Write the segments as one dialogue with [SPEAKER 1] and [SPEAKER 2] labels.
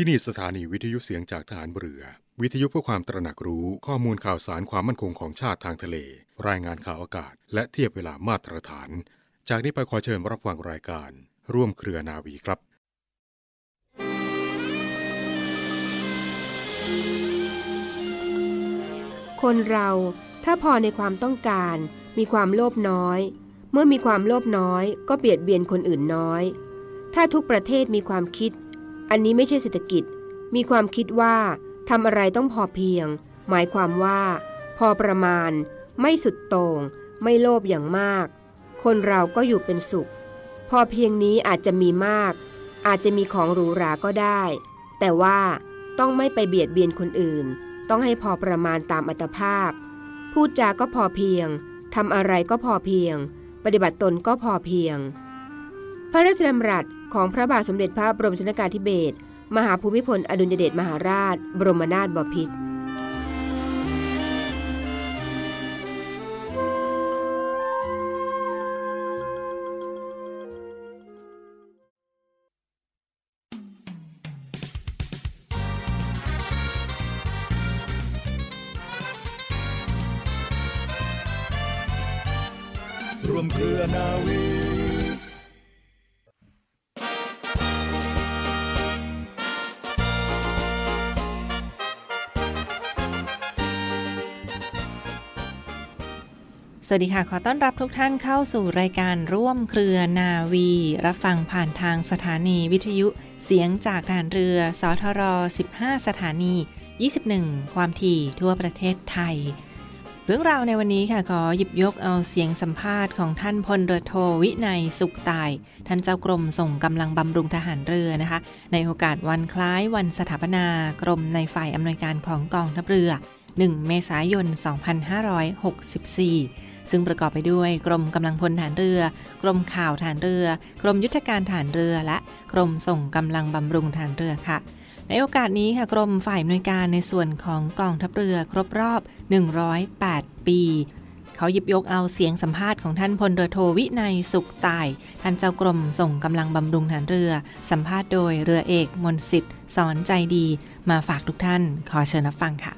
[SPEAKER 1] ที่นี่สถานีวิทยุเสียงจากฐานเรือ วิทยุเพื่อความตระหนักรู้ข้อมูลข่าวสารความมั่นคงของชาติทางทะเล รายงานข่าวอากาศ และเทียบเวลามาตรฐาน จากนี้ไปขอเชิญรับฟังรายการ ร่วมเครือนาวีครับ
[SPEAKER 2] คนเราถ้าพอในความต้องการ มีความโลภน้อย เมื่อมีความโลภน้อย ก็เบียดเบียนคนอื่นน้อย ถ้าทุกประเทศมีความคิด อันนี้ไม่ใช่เศรษฐกิจ มีความคิดว่าทำอะไรต้องพอเพียง หมายความว่า พอประมาณ ไม่สุดโต่งไม่โลภอย่างมาก คนเราก็อยู่เป็นสุข พอเพียงนี้อาจจะมีมาก อาจจะมีของหรูหราก็ได้ แต่ว่าต้องไม่ไปเบียดเบียนคนอื่น ต้องให้พอประมาณตามอัตภาพ พูดจาก็พอเพียงทำอะไรก็พอเพียง ปฏิบัติตนก็พอเพียง พระราชดำรัสของพระบาทสมเด็จพระบรมชนกาธิเบศรมหาภูมิพลอดุลยเดชมหาราช บรมนาถบพิตร
[SPEAKER 3] สวัสดีค่ะ ขอต้อนรับทุกท่านเข้าสู่รายการร่วมเครือนาวี รับฟังผ่านทางสถานีวิทยุเสียงจากฐานเรือสทร 15 สถานี 21 ความถี่ทั่วประเทศไทย เรื่องราวในวันนี้ค่ะ ขอหยิบยกเอาเสียงสัมภาษณ์ของท่านพลเรือโทวินัยสุขตาย ท่านเจ้ากรมส่งกำลังบำรุงทหารเรือนะคะ ในโอกาสวันคล้ายวันสถาปนากรมในฝ่ายอำนวยการของกองทัพเรือ 1 เมษายน 2564 ซึ่งประกอบไปด้วยกรมกำลังพลฐานเรือ กรมข่าวฐานเรือ กรมยุทธการฐานเรือ และกรมส่งกำลังบำรุงฐานเรือค่ะในโอกาสนี้ค่ะกรมฝ่ายอำนวยการในส่วนของกองทัพเรือครบรอบ 108 ปี เขาหยิบยกเอาเสียงสัมภาษณ์ของท่านพลเรือโทวินัยสุขตาย ท่านเจ้ากรมส่งกำลังบำรุงฐานเรือ สัมภาษณ์โดยเรือเอกมนสิทธิ์สอนใจดี มาฝากทุกท่าน ขอเชิญรับฟังค่ะ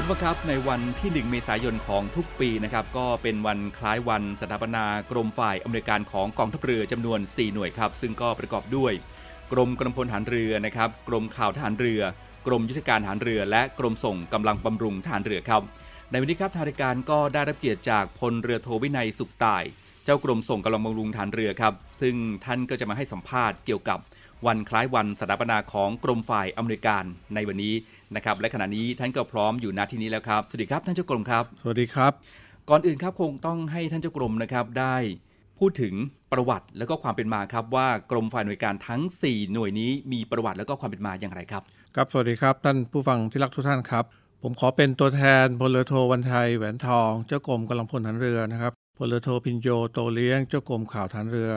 [SPEAKER 4] คุณผู้ชมครับในวันที่ 1 เมษายนของทุกปีนะครับก็เป็นวันคล้ายวันสถาปนากรมฝ่ายอำนวยการของกองทัพเรือจำนวน 4 หน่วยครับ ซึ่งก็ประกอบด้วย กรมกำลังพลฐานเรือนะครับกรมข่าวทหารเรือ กรมยุทธการทหารเรือ และกรมส่งกำลังบำรุงทหารเรือครับ ในวันนี้ครับทางรายการก็ได้รับเกียรติจากพลเรือโทวินัยสุขตาย เจ้ากรมส่งกำลังบำรุงทหารเรือครับซึ่งท่านก็จะมาให้สัมภาษณ์เกี่ยวกับ วันคล้ายวันสถาปนาของกรมฝ่ายอำนวยการในวันนี้นะครับและขณะนี้ท่านก็พร้อมอยู่ณที่นี้แล้วครับ สวัสดีครับท่านเจ้ากรมครับ
[SPEAKER 5] สวัสดีครับ
[SPEAKER 4] ก่อนอื่นครับคงต้องให้ท่านเจ้ากรมนะครับได้พูดถึงประวัติแล้วก็ความเป็นมาครับว่ากรมฝ่ายหน่วยการทั้ง 4 หน่วยนี้มีประวัติแล้วก็ความเป็นมาอย่างไรครับ
[SPEAKER 5] ครับสวัสดีครับ ท่านผู้ฟังที่รักทุกท่านครับ ผมขอเป็นตัวแทนพลเรือโทวันไทยแหวนทอง เจ้ากรมกำลังพลฐานเรือนะครับพลเรือโทพินโยโตเลี้ยงเจ้ากรมข่าวฐานเรือ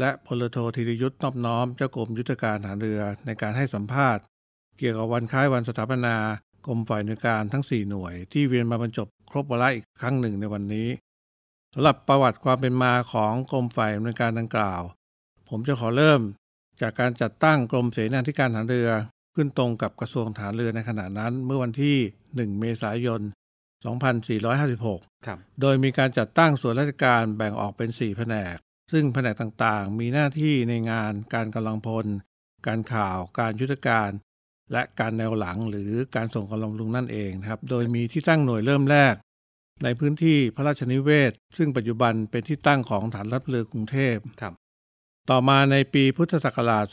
[SPEAKER 5] และพลโทธีรยุทธ์นอบน้อมเจ้ากรมยุทธการฐานเรือในการให้สัมภาษณ์ เกี่ยวกับวันคล้ายวันสถาปนากรมฝ่ายหน่วยการทั้ง 4 หน่วย ที่เวียนมาบรรจบครบวาระอีกครั้งหนึ่งในวันนี้สำหรับประวัติความเป็นมาของกรมฝ่ายอำนวยการดังกล่าว ผมจะขอเริ่ม จากการจัดตั้งกรมเสนาธิการฐานเรือ ขึ้นตรงกับกระทรวงฐานเรือในขณะนั้น เมื่อวันที่ 1 เมษายน 2456 โดยมีการจัดตั้งส่วนราชการแบ่งออกเป็น 4 แผนก ซึ่งแผนกต่างๆ มีหน้าที่ในงานการกำลังพล การข่าว การยุทธการ และการแนวหลังหรือการส่งกำลังบำรุงนั่นเองนะครับ โดยมีที่ตั้งหน่วยเริ่มแรก ในพื้นที่พระราชนิเวศ ซึ่งปัจจุบันเป็นที่ตั้งของฐานทัพเรือกรุงเทพ
[SPEAKER 4] ครับ
[SPEAKER 5] ต่อมาในปีพุทธศักราช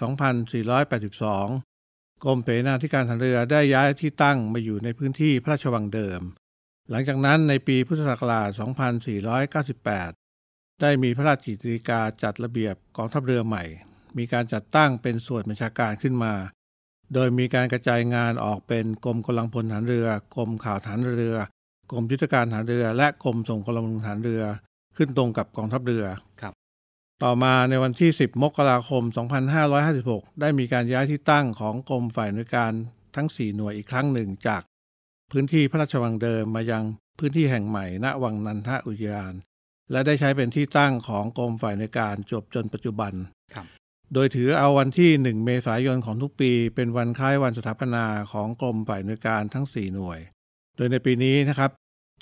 [SPEAKER 5] 2482 กรมเสนาธิการทหารเรือได้ย้ายที่ตั้งมาอยู่ในพื้นที่พระราชวังเดิม หลังจากนั้นในปีพุทธศักราช 2498 ได้มีพระราชกิจกาจัดระเบียบกองทัพเรือใหม่ มีการจัดตั้งเป็นส่วนบัญชาการขึ้นมา โดยมีการกระจายงานออกเป็นกรมกำลังพลฐานเรือ กรมข่าวฐานเรือ กรมยุทธการฐานเรือ และกรมส่งกำลังบำรุงฐานเรือ ขึ้นตรงกับกองทัพเรือ
[SPEAKER 4] ครับ
[SPEAKER 5] ต่อมาในวันที่ 10 มกราคม 2556 ได้มีการย้ายที่ตั้งของกรมฝ่ายอำนวยการทั้ง 4 หน่วยอีกครั้งหนึ่งจาก พื้นที่พระราชวังเดิมมายังพื้นที่แห่งใหม่ณวังนันทอุทยาน และได้ใช้เป็นที่ตั้งของกรมฝ่ายในการจบจนปัจจุบัน
[SPEAKER 4] ครับ
[SPEAKER 5] โดยถือเอาวันที่ 1 เมษายนของทุกปี เป็นวันคล้ายวันสถาปนาของกรมฝ่ายในวยการทั้ง 4 หน่วย โดยในปีนี้นะครับ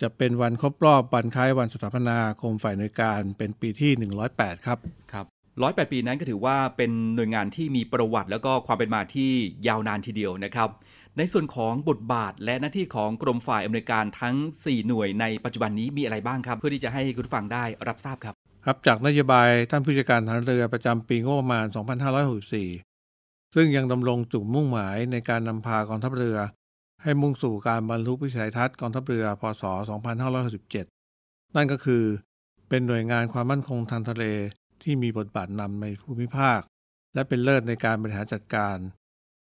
[SPEAKER 5] จะเป็นวันครบรอบวันคล้ายวันสถาปนากรมฝ่ายในวยการเป็นปีที่ 108 ครับ
[SPEAKER 4] ครับร้อยแปดปีนั้นก็ถือว่าเป็นหน่วยงานที่มีประวัติแล้วก็ความเป็นมาที่ยาวนานทีเดียวนะครับ ในส่วนของบทบาทและหน้าที่ของกรมฝ่ายอำนวยการทั้ง 4 หน่วยในปัจจุบันนี้มีอะไรบ้างครับ เพื่อที่จะให้คุณผู้ฟังได้รับทราบครับ
[SPEAKER 5] ครับจากนโยบายท่านผู้จัดการทหารเรือประจำปีงบประมาณ 2564 ซึ่งยังดำรงจุดมุ่งหมายในการนำพากองทัพเรือ ให้มุ่งสู่การบรรลุวิสัยทัศน์กองทัพเรือ พศ 2567 นั่นก็คือ เป็นหน่วยงานความมั่นคงทางทะเลที่มีบทบาทนำในภูมิภาค และเป็นเลิศในการบริหารจัดการ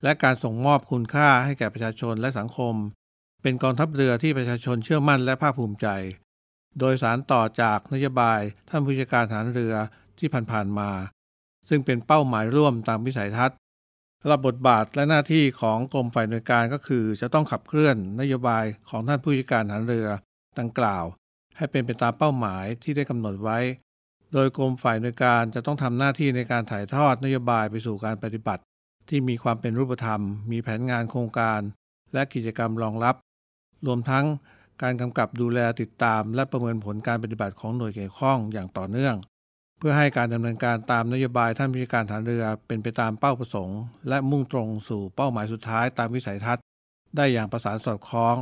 [SPEAKER 5] และการส่งมอบคุณค่าให้แก่ประชาชนและสังคม เป็นกองทัพเรือที่ประชาชนเชื่อมั่นและภาคภูมิใจ โดยสารต่อจากนโยบายท่านผู้จัดการฐานเรือที่ผ่านๆมา ซึ่งเป็นเป้าหมายร่วมตามวิสัยทัศน์สำหรับบทบาทและหน้าที่ของกรมฝ่ายหน่วยการก็คือ จะต้องขับเคลื่อนนโยบายของท่านผู้จัดการฐานเรือดังกล่าว ให้เป็นไปตามเป้าหมายที่ได้กำหนดไว้ โดยกรมฝ่ายหน่วยการจะต้องทำหน้าที่ในการถ่ายทอดนโยบายไปสู่การปฏิบัติ ที่มีความเป็นรูปธรรม มีแผนงานโครงการ และกิจกรรมรองรับ รวมทั้งการกำกับดูแลติดตาม และประเมินผลการปฏิบัติของหน่วยเกี่ยวข้องอย่างต่อเนื่อง เพื่อให้การดำเนินการตามนโยบายท่านผู้การฐานเรือเป็นไปตามเป้าประสงค์ และมุ่งตรงสู่เป้าหมายสุดท้ายตามวิสัยทัศน์ ได้อย่างประสานสอดคล้อง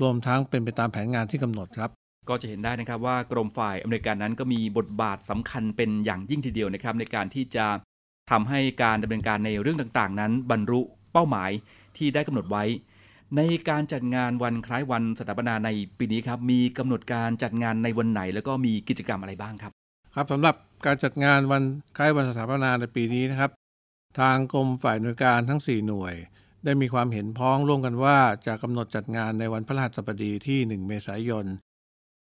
[SPEAKER 5] รวมทั้งเป็นไปตามแผนงานที่กำหนดครับ
[SPEAKER 4] ก็จะเห็นได้นะครับว่ากรมฝ่ายอำนวยการนั้นก็มีบทบาทสำคัญเป็นอย่างยิ่งทีเดียวนะครับในการที่จะ ทำให้การดำเนินการในเรื่องต่างๆ นั้น บรรลุเป้าหมายที่ได้กำหนดไว้ ในการจัดงานวันคล้ายวันสถาปนาในปีนี้ครับ มีกำหนดการจัดงานในวันไหน แล้วก็มีกิจกรรมอะไรบ้างครับ
[SPEAKER 5] ครับสำหรับการจัดงานวันคล้ายวันสถาปนาในปีนี้นะครับ ทางกรมฝ่ายหน่วยการทั้ง 4 หน่วย ได้มีความเห็นพ้องร่วมกันว่าจะกำหนดจัดงานในวันพฤหัสบดีที่ 1 เมษายน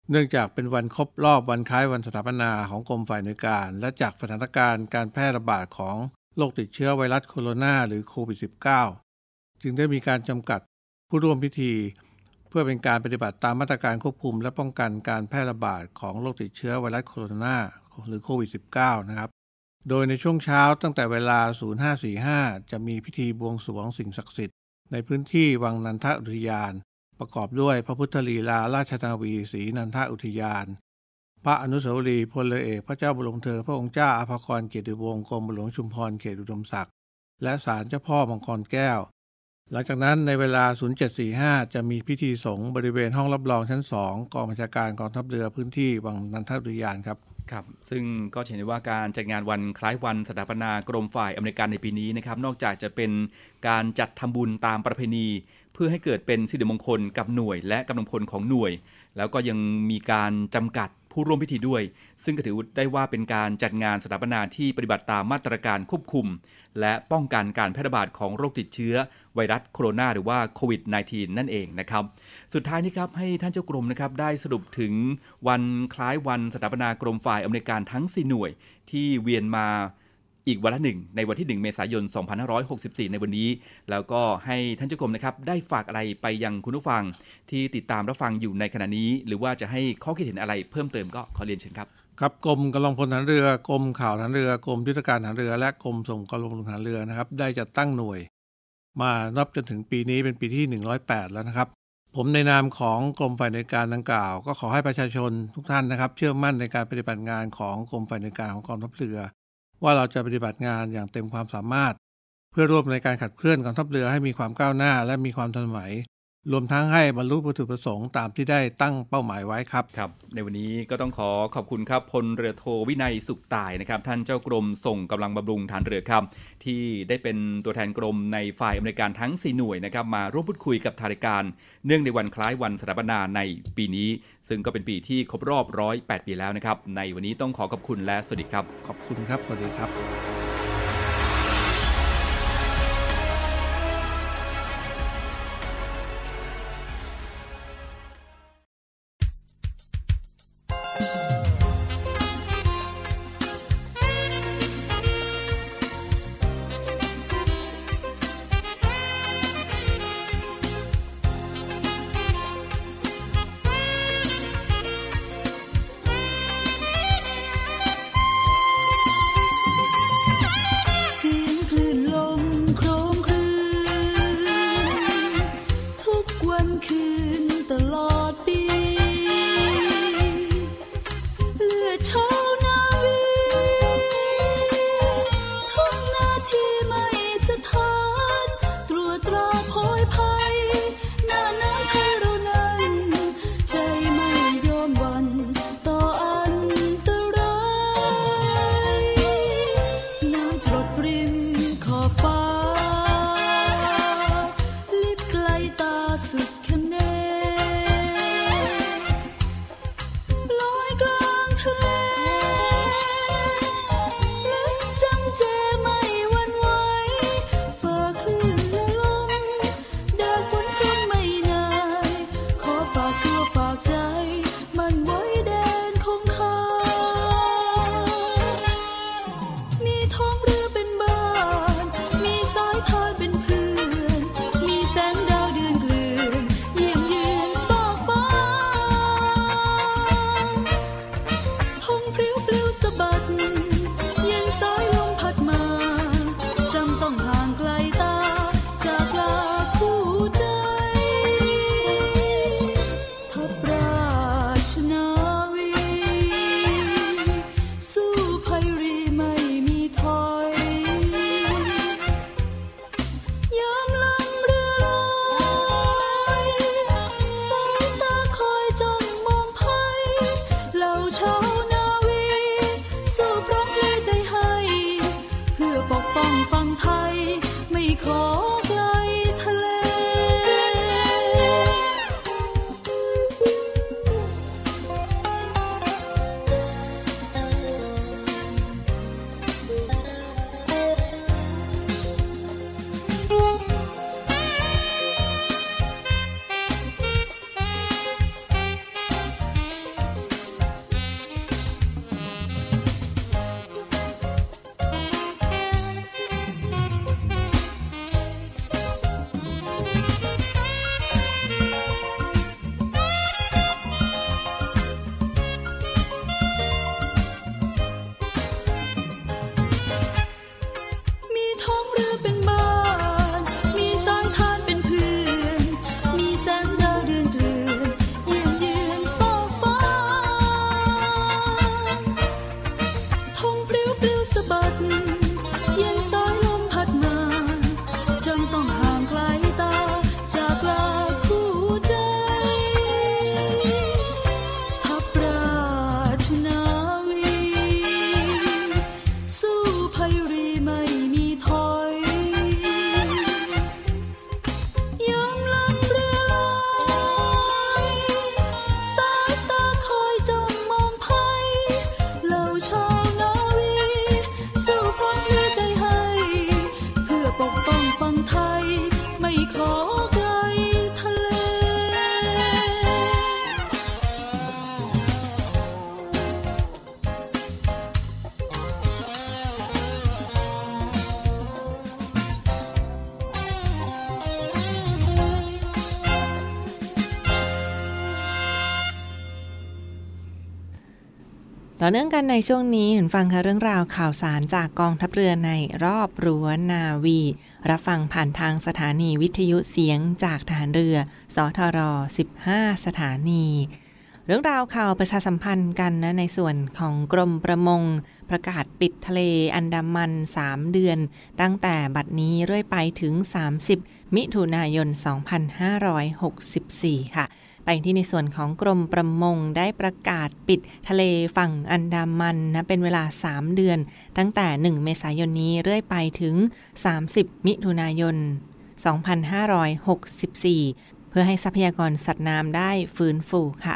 [SPEAKER 5] เนื่องจากเป็นวันครบรอบวันคล้ายวันสถาปนาของกรมฝ่ายหน่วยการ และจากสถานการณ์การแพร่ระบาดของโรคติดเชื้อไวรัสโคโรนาหรือโควิด -19 จึงได้มีการจำกัดผู้ร่วมพิธี เพื่อเป็นการปฏิบัติตามมาตรการควบคุม และป้องกันการแพร่ระบาดของโรคติดเชื้อไวรัสโคโรนาหรือโควิด -19 นะครับ โดยในช่วงเช้าตั้งแต่เวลา 0545 จะมีพิธีบวงสรวงสิ่งศักดิ์สิทธิ์ในพื้นที่วังนันทอุทยาน ประกอบด้วยพระพุทธลีลาราชนาวีศรีนันทอุทยาน พระอนุสาวรีย์พลเอกพระเจ้าบรมเธอพระองค์เจ้าอภากรเกียรติวงศ์กรมหลวงชุมพรเขตอุดมศักดิ์และศาลเจ้าพ่อมังกรแก้ว หลังจากนั้นในเวลา 0745 จะมีพิธีสงฆ์บริเวณห้องรับรองชั้น 2 กองบัญชาการกองทัพเรือพื้นที่วังนันทอุทยานครับ
[SPEAKER 4] ครับซึ่งก็เห็นได้ว่าการจัดงานวันคล้ายวันสถาปนากรมฝ่ายอำนวยการในปีนี้นะครับนอกจากจะเป็นการจัดทำบุญตามประเพณี เพื่อให้เกิดเป็นสิริมงคลกับหน่วย และกำลังพลของหน่วย แล้วก็ยังมีการจำกัดผู้ร่วมพิธีด้วย ซึ่งก็ถือได้ว่าเป็นการจัดงานสถาปนาที่ปฏิบัติตามมาตรการควบคุม และป้องกันการแพร่ระบาดของโรคติดเชื้อ ไวรัสโคโรนาหรือว่าโควิด -19 นั่นเองนะครับ สุดท้ายนี้ครับให้ท่านเจ้ากรมนะครับได้สรุปถึงวันคล้ายวันสถาปนากรมฝ่ายอำนวยการทั้ง 4 หน่วยที่เวียนมา อีกวันละหนึ่งในวันที่ 1 เมษายน 2564 ในวันนี้ แล้วก็ให้ท่านเจ้ากรมนะครับ ได้ฝากอะไรไปยังคุณผู้ฟังที่ติดตามรับฟังอยู่ในขณะนี้ หรือว่าจะให้ข้อคิดเห็นอะไรเพิ่มเติมก็ขอเรียนเชิญครับ
[SPEAKER 5] ครับกรมกำลังพลฐานเรือกรมข่าวฐานเรือกรมยุทธการฐานเรือ และกรมส่งกำลังพลฐานเรือนะครับ ได้จัดตั้งหน่วย มานับจนถึงปีนี้เป็นปีที่ 108 แล้วนะครับ ผมในนามของกรมฝ่ายในการดังกล่าว ก็ขอให้ประชาชนทุกท่านนะครับ เชื่อมั่นในการปฏิบัติงานของกรมฝ่ายในการของกองทัพเรือ ว่าเราจะปฏิบัติงานอย่างเต็มความสามารถ เพื่อร่วมในการขับเคลื่อนกองทัพเรือให้มีความก้าวหน้าและมีความทันสมัย รวมทั้งให้บรรลุวัตถุประสงค์ตามที่ได้ตั้งเป้าหมายไว้ครับ
[SPEAKER 4] ครับ ในวันนี้ก็ต้องขอขอบคุณครับพลเรือโทวินัยสุขตายนะครับ ท่านเจ้ากรมส่งกำลังบำรุงฐานเรือครับที่ได้เป็นตัวแทนกรมในฝ่ายอำนวยการทั้ง 4 หน่วยนะครับมาร่วมพูดคุยกับทางรายการ เนื่องในวันคล้ายวันสถาปนาในปีนี้ ซึ่งก็เป็นปีที่ครบรอบ 108 ปีแล้วนะครับในวันนี้ต้องขอขอบคุณและสวัสดีครับ
[SPEAKER 5] ขอบคุณครับสวัสดีครับ「
[SPEAKER 3] ต่อเนื่องกันในช่วงนี้เห็นฟังค่ะเรื่องราวข่าวสารจากกองทัพเรือในรอบรั้วนาวี รับฟังผ่านทางสถานีวิทยุเสียงจากฐานเรือ สทร 15 สถานี เรื่องราวข่าวประชาสัมพันธ์กันนะในส่วนของกรมประมง ประกาศปิดทะเลอันดามัน 3 เดือน ตั้งแต่บัดนี้เรื่อยไปถึง 30 มิถุนายน 2564 ค่ะ ไปที่ในส่วนของกรมประมงได้ประกาศปิดทะเลฝั่งอันดามันนะเป็นเวลา 3 เดือน ตั้งแต่ 1 เมษายนนี้เรื่อยไปถึง 30 มิถุนายน 2564 เพื่อให้ทรัพยากรสัตว์น้ำได้ฟื้นฟูค่ะ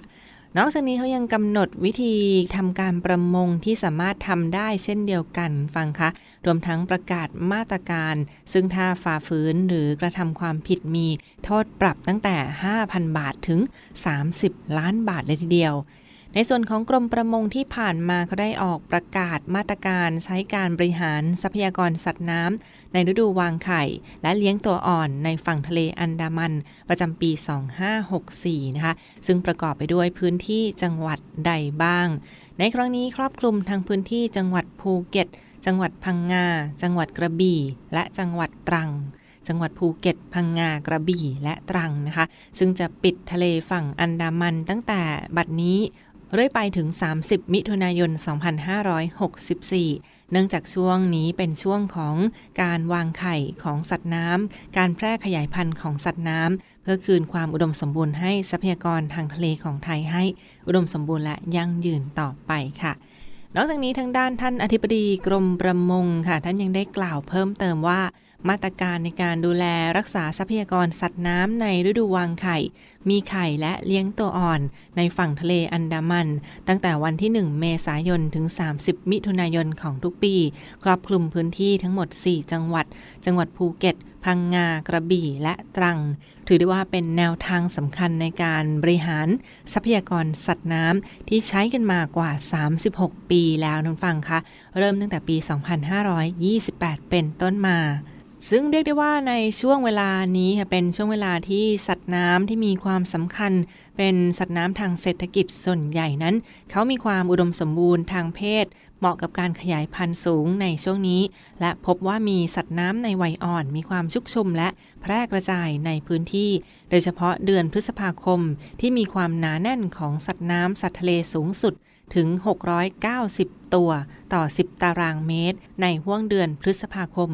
[SPEAKER 3] นอกจากนี้เขายังกำหนดวิธีทำการประมงที่สามารถทำได้เช่นเดียวกันฟังคะรวมทั้งประกาศมาตรการ ซึ่งถ้าฝ่าฝืนหรือกระทำความผิดมีโทษปรับตั้งแต่ 5,000 บาทถึง 30 ล้านบาทเลยทีเดียว ในส่วนของกรมประมงที่ผ่านมาเขาได้ออกประกาศมาตรการใช้การบริหารทรัพยากรสัตว์น้ำในฤดูวางไข่ และเลี้ยงตัวอ่อนในฝั่งทะเลอันดามัน ประจำปี 2564 นะคะ ซึ่งประกอบไปด้วยพื้นที่จังหวัดใดบ้าง ในครั้งนี้ครอบคลุมทั้งพื้นที่จังหวัดภูเก็ต จังหวัดพังงา จังหวัดกระบี่ และจังหวัดตรังจังหวัดภูเก็ต พังงา กระบี่ และตรังนะคะ ซึ่งจะปิดทะเลฝั่งอันดามันตั้งแต่บัดนี้ เรื่อยไปถึง 30 มิถุนายน 2564 เนื่องจากช่วงนี้เป็นช่วงของการวางไข่ของสัตว์น้ำ การแพร่ขยายพันธุ์ของสัตว์น้ำ เพื่อคืนความอุดมสมบูรณ์ให้ทรัพยากรทางทะเลของไทยให้อุดมสมบูรณ์และยั่งยืนต่อไปค่ะนอกจากนี้ทางด้านท่านอธิบดีกรมประมงค่ะ ท่านยังได้กล่าวเพิ่มเติมว่ามาตรการในการดูแลรักษาทรัพยากรสัตว์น้ำในฤดูวางไข่ มีไข่และเลี้ยงตัวอ่อนในฝั่งทะเลอันดามัน ตั้งแต่วันที่ 1 เมษายนถึง 30 มิถุนายนของทุกปี ครอบคลุมพื้นที่ทั้งหมด 4 จังหวัด จังหวัดภูเก็ตพังงากระบี่และตรัง ถือได้ว่าเป็นแนวทางสำคัญในการบริหารทรัพยากรสัตว์น้ำที่ใช้กันมากว่า 36 ปีแล้วน้องฟังคะ เริ่มตั้งแต่ปี 2528 เป็นต้นมา ซึ่งเรียกได้ว่าในช่วงเวลานี้ค่ะเป็นช่วงเวลาที่สัตว์น้ำที่มีความสำคัญ เป็นสัตว์น้ำทางเศรษฐกิจส่วนใหญ่นั้น เขามีความอุดมสมบูรณ์ทางเพศ เหมาะกับการขยายพันธุ์สูงในช่วงนี้ และพบว่ามีสัตว์น้ำในวัยอ่อน มีความชุกชุมและแพร่กระจายในพื้นที่ โดยเฉพาะเดือนพฤษภาคมที่มีความหนาแน่นของสัตว์น้ำสัตว์ทะเลสูงสุดถึง 690 ตัวต่อ 10 ตารางเมตร ในห่วงเดือนพฤษภาคม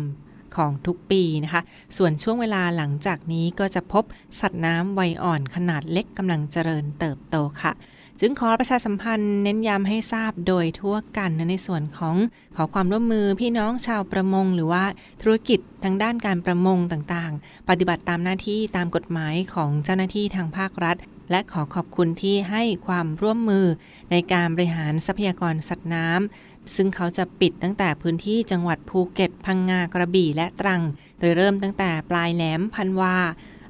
[SPEAKER 3] ของทุกปีนะคะ ส่วนช่วงเวลาหลังจากนี้ก็จะพบสัตว์น้ำวัยอ่อนขนาดเล็กกำลังเจริญเติบโตค่ะจึงขอประชาสัมพันธ์เน้นย้ำให้ทราบโดยทั่วกันในส่วนของขอความร่วมมือพี่น้องชาวประมง หรือว่าธุรกิจทางด้านการประมงต่างๆ ปฏิบัติตามหน้าที่ตามกฎหมายของเจ้าหน้าที่ทางภาครัฐ และขอขอบคุณที่ให้ความร่วมมือในการบริหารทรัพยากรสัตว์น้ำ ซึ่งเขาจะปิดตั้งแต่พื้นที่จังหวัดภูเก็ต พังงากระบี่และตรัง โดยเริ่มตั้งแต่ปลายแหลมพันวา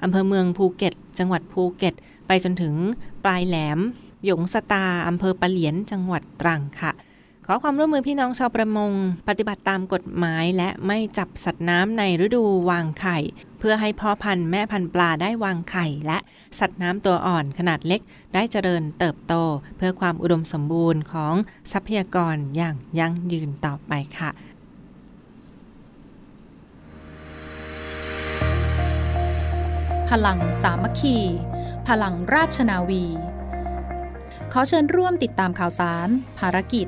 [SPEAKER 3] อำเภอเมืองภูเก็ต จังหวัดภูเก็ต ไปจนถึงปลายแหลม หยงสตาอำเภอปะเหลียนจังหวัดตรังค่ะ ขอความร่วมมือพี่น้องชาวประมง ปฏิบัติตามกฎหมายและไม่จับสัตว์น้ำในฤดูวางไข่ เพื่อให้พ่อพันธุ์แม่พันธุ์ปลาได้วางไข่ และสัตว์น้ำตัวอ่อนขนาดเล็ก ได้เจริญเติบโต เพื่อความอุดมสมบูรณ์ของทรัพยากรอย่างยั่งยืนต่อไปค่ะ
[SPEAKER 6] พลังสามัคคี พลังราชนาวี ขอเชิญร่วมติดตามข่าวสาร ภารกิจ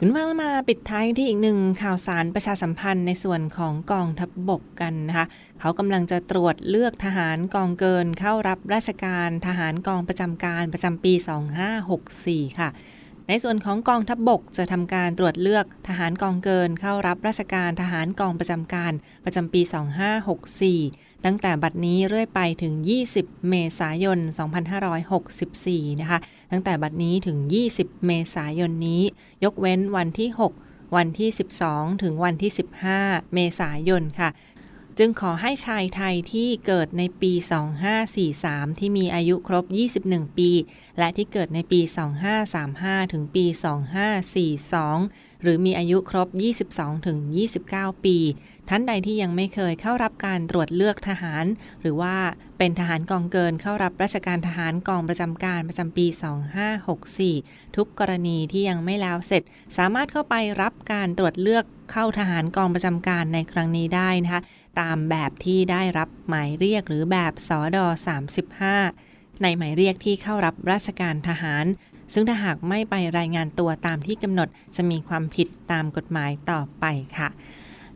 [SPEAKER 3] คุณว่ามาปิดท้ายที่อีกหนึ่งข่าวสารประชาสัมพันธ์ในส่วนของกองทัพบบกกันนะคะ เขากำลังจะตรวจเลือกทหารกองเกินเข้ารับราชการทหารกองประจำการประจำปี 2564 ค่ะ ในส่วนของกองทัพบบกจะทำการตรวจเลือกทหารกองเกินเข้ารับราชการทหารกองประจำการประจำปี 2564 ตั้งแต่บัดนี้เรื่อยไปถึง 20 เมษายน 2564 นะคะ ตั้งแต่บัดนี้ถึง 20 เมษายนนี้ ยกเว้นวันที่ 6 วันที่ 12 ถึงวันที่ 15 เมษายนค่ะ จึงขอให้ชายไทยที่เกิดในปี 2543 ที่มีอายุครบ 21 ปี และที่เกิดในปี 2535 ถึงปี 2542 หรือมีอายุครบ 22 ถึง 29 ปี ท่านใดที่ยังไม่เคยเข้ารับการตรวจเลือกทหาร หรือว่าเป็นทหารกองเกินเข้ารับราชการทหารกองประจำการประจำปี 2564 ทุกกรณีที่ยังไม่แล้วเสร็จ สามารถเข้าไปรับการตรวจเลือกเข้าทหารกองประจำการในครั้งนี้ได้นะคะ ตามแบบที่ได้รับหมายเรียกหรือแบบสอดอ35 ในหมายเรียกที่เข้ารับราชการทหาร ซึ่งถ้าหากไม่ไปรายงานตัวตามที่กำหนดจะมีความผิดตามกฎหมายต่อไปค่ะ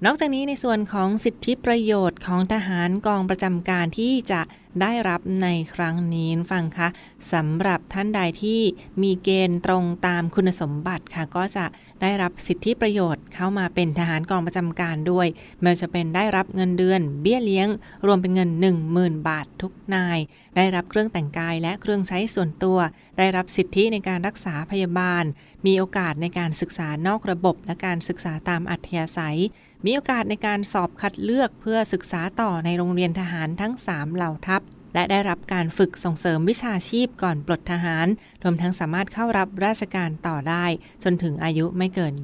[SPEAKER 3] นอกจากนี้ในส่วนของสิทธิประโยชน์ของทหารกองประจำการที่จะได้รับในครั้งนี้ฟังคะสำหรับท่านใดที่มีเกณฑ์ตรงตามคุณสมบัติค่ะ ก็จะได้รับสิทธิประโยชน์เข้ามาเป็นทหารกองประจำการด้วยไม่ว่าจะเป็นได้รับเงินเดือน เบี้ยเลี้ยง รวมเป็นเงิน 10,000 บาททุกนาย ได้รับเครื่องแต่งกายและเครื่องใช้ส่วนตัว ได้รับสิทธิในการรักษาพยาบาล มีโอกาสในการศึกษานอกระบบและการศึกษาตามอัธยาศัย มีโอกาสในการสอบคัดเลือกเพื่อศึกษาต่อในโรงเรียนทหารทั้ง 3 เหล่าทัพ และได้รับการฝึกส่งเสริมวิชาชีพก่อนปลดทหาร รวมทั้งสามารถเข้ารับราชการต่อได้ จนถึงอายุไม่เกิน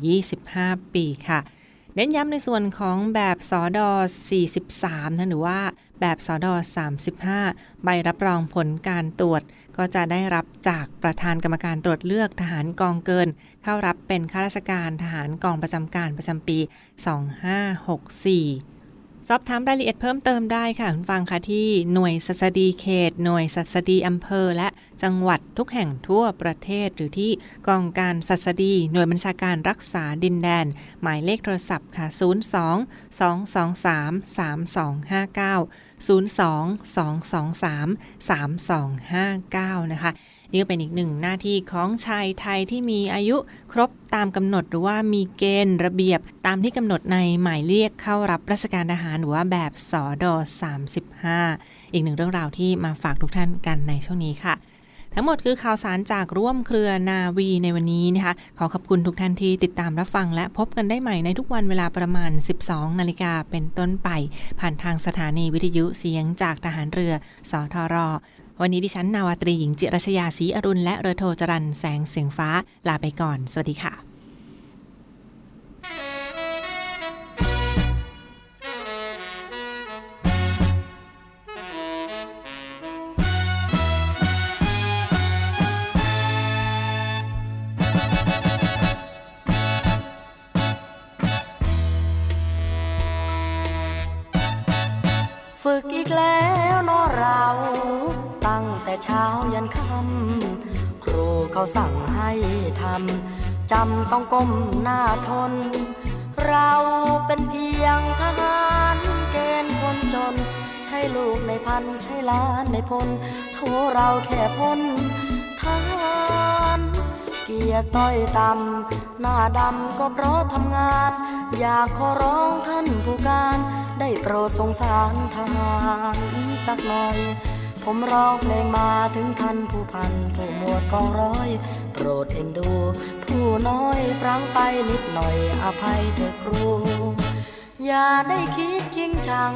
[SPEAKER 3] 25 ปีค่ะ เน้นย้ำในส่วนของแบบสอดอ43นะหรือว่าแบบสอดอ35 ใบรับรองผลการตรวจ ก็จะได้รับจากประธานกรรมการตรวจเลือกทหารกองเกิน เข้ารับเป็นข้าราชการทหารกองประจำการประจำปี 2564 สอบถามรายละเอียดเพิ่มเติมได้ค่ะคุณฟังค่ะที่หน่วยสัสดีเขต หน่วยสัสดีอำเภอ และจังหวัดทุกแห่งทั่วประเทศ หรือที่กองการสัสดี หน่วยบัญชาการรักษาดินแดน หมายเลขโทรศัพท์ค่ะ 02 223 3259 02 223 3259 นะคะ นี่ก็เป็นอีกหนึ่งหน้าที่ของชายไทยที่มีอายุครบตามกำหนดหรือว่ามีเกณฑ์ระเบียบตามที่กำหนดในหมายเรียกเข้ารับราชการทหารหรือว่าแบบสอดอ35 อีกหนึ่งเรื่องราวที่มาฝากทุกท่านกันในช่วงนี้ค่ะทั้งหมดคือข่าวสารจากร่วมเครือนาวีในวันนี้นะคะ ขอขอบคุณทุกท่านที่ติดตามรับฟังและพบกันได้ใหม่ในทุกวันเวลาประมาณ 12 นาฬิกาเป็นต้นไป ผ่านทางสถานีวิทยุเสียงจากทหารเรือ สทร วันนี้ดิฉัน นาวาตรีหญิงจิรชยาศรีอรุณและเรือโทจรันแสงเสียงฟ้าลาไปก่อน สวัสดีค่ะ
[SPEAKER 7] ฝึกอีกแล้ว แต่เช้ายันค่ำครูเขาสั่งให้ทำจำต้องก้มหน้าทน เราเป็นเพียงทหารเกณฑ์คนจน ใช่ลูกในพันใช่ล้านในพลโทเราแค่พ้นทหารเกียรติต้อยต่ำหน้าดำก็เพราะทำงาน อยากขอร้องท่านผู้การ ได้โปรดสงสารทหารสักหน่อย ผมร้องเพลงมาถึงท่านผู้พันผู้หมวดกองร้อย โปรดเอ็นดู ผู้น้อยพลั้งไปนิดหน่อยอภัยเถอะครู อย่าได้คิดจริงจัง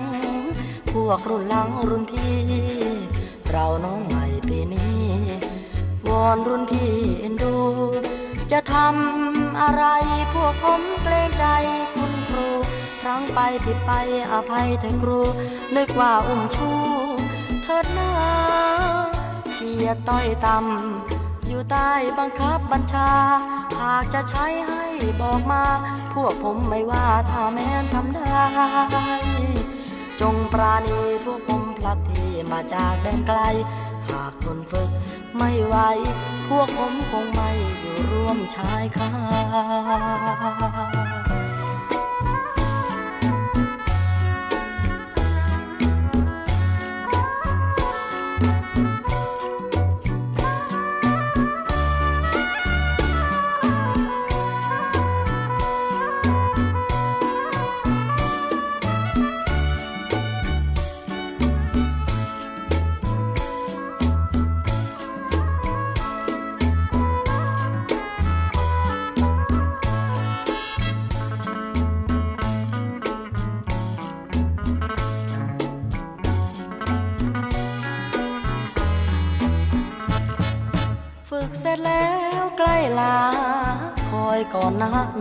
[SPEAKER 7] พวกรุ่นหลังรุ่นพี่ เราน้องใหม่ปีนี้ วอนรุ่นพี่เอ็นดู จะทำอะไรพวกผมเกรงใจคุณครู ครั้งไปผิดไปอภัยเถอะครู นึกว่าอุ้มชูเถิดหน้า เกียรติต้อยต่ำอยู่ใต้บังคับบัญชา หากจะใช้ให้บอกมา พวกผมไม่ว่าถ้าแม้นทำได้ จงปราณีพวกผมพลัดที่มาจากแดนไกล หากทนฝึกไม่ไหวพวกผมคงไม่อยู่ร่วมชายคา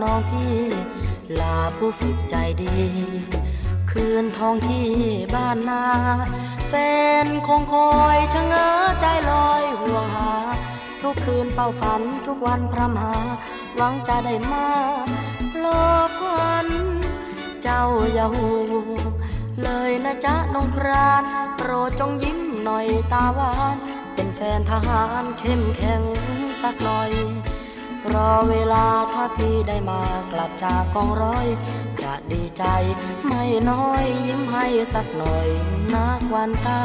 [SPEAKER 7] น้องพี่ลาผู้ฝึกใจดี คืนทองที่บ้านนา แฟนคงคอยชะเง้อใจลอยห่วงหา ทุกคืนเฝ้าฝันทุกวันพรำหาหวังจะได้มาหลอกวันเจ้าอย่าหูเลยนะจ๊ะน้องครานโปรดจงยิ้มหน่อยตาหวาน เป็นแฟนทหารเข้มแข็งสักหน่อย รอเวลาถ้าพี่ได้มากลับจากกองร้อย จะดีใจไม่น้อยยิ้มให้สักหน่อยนักวันตา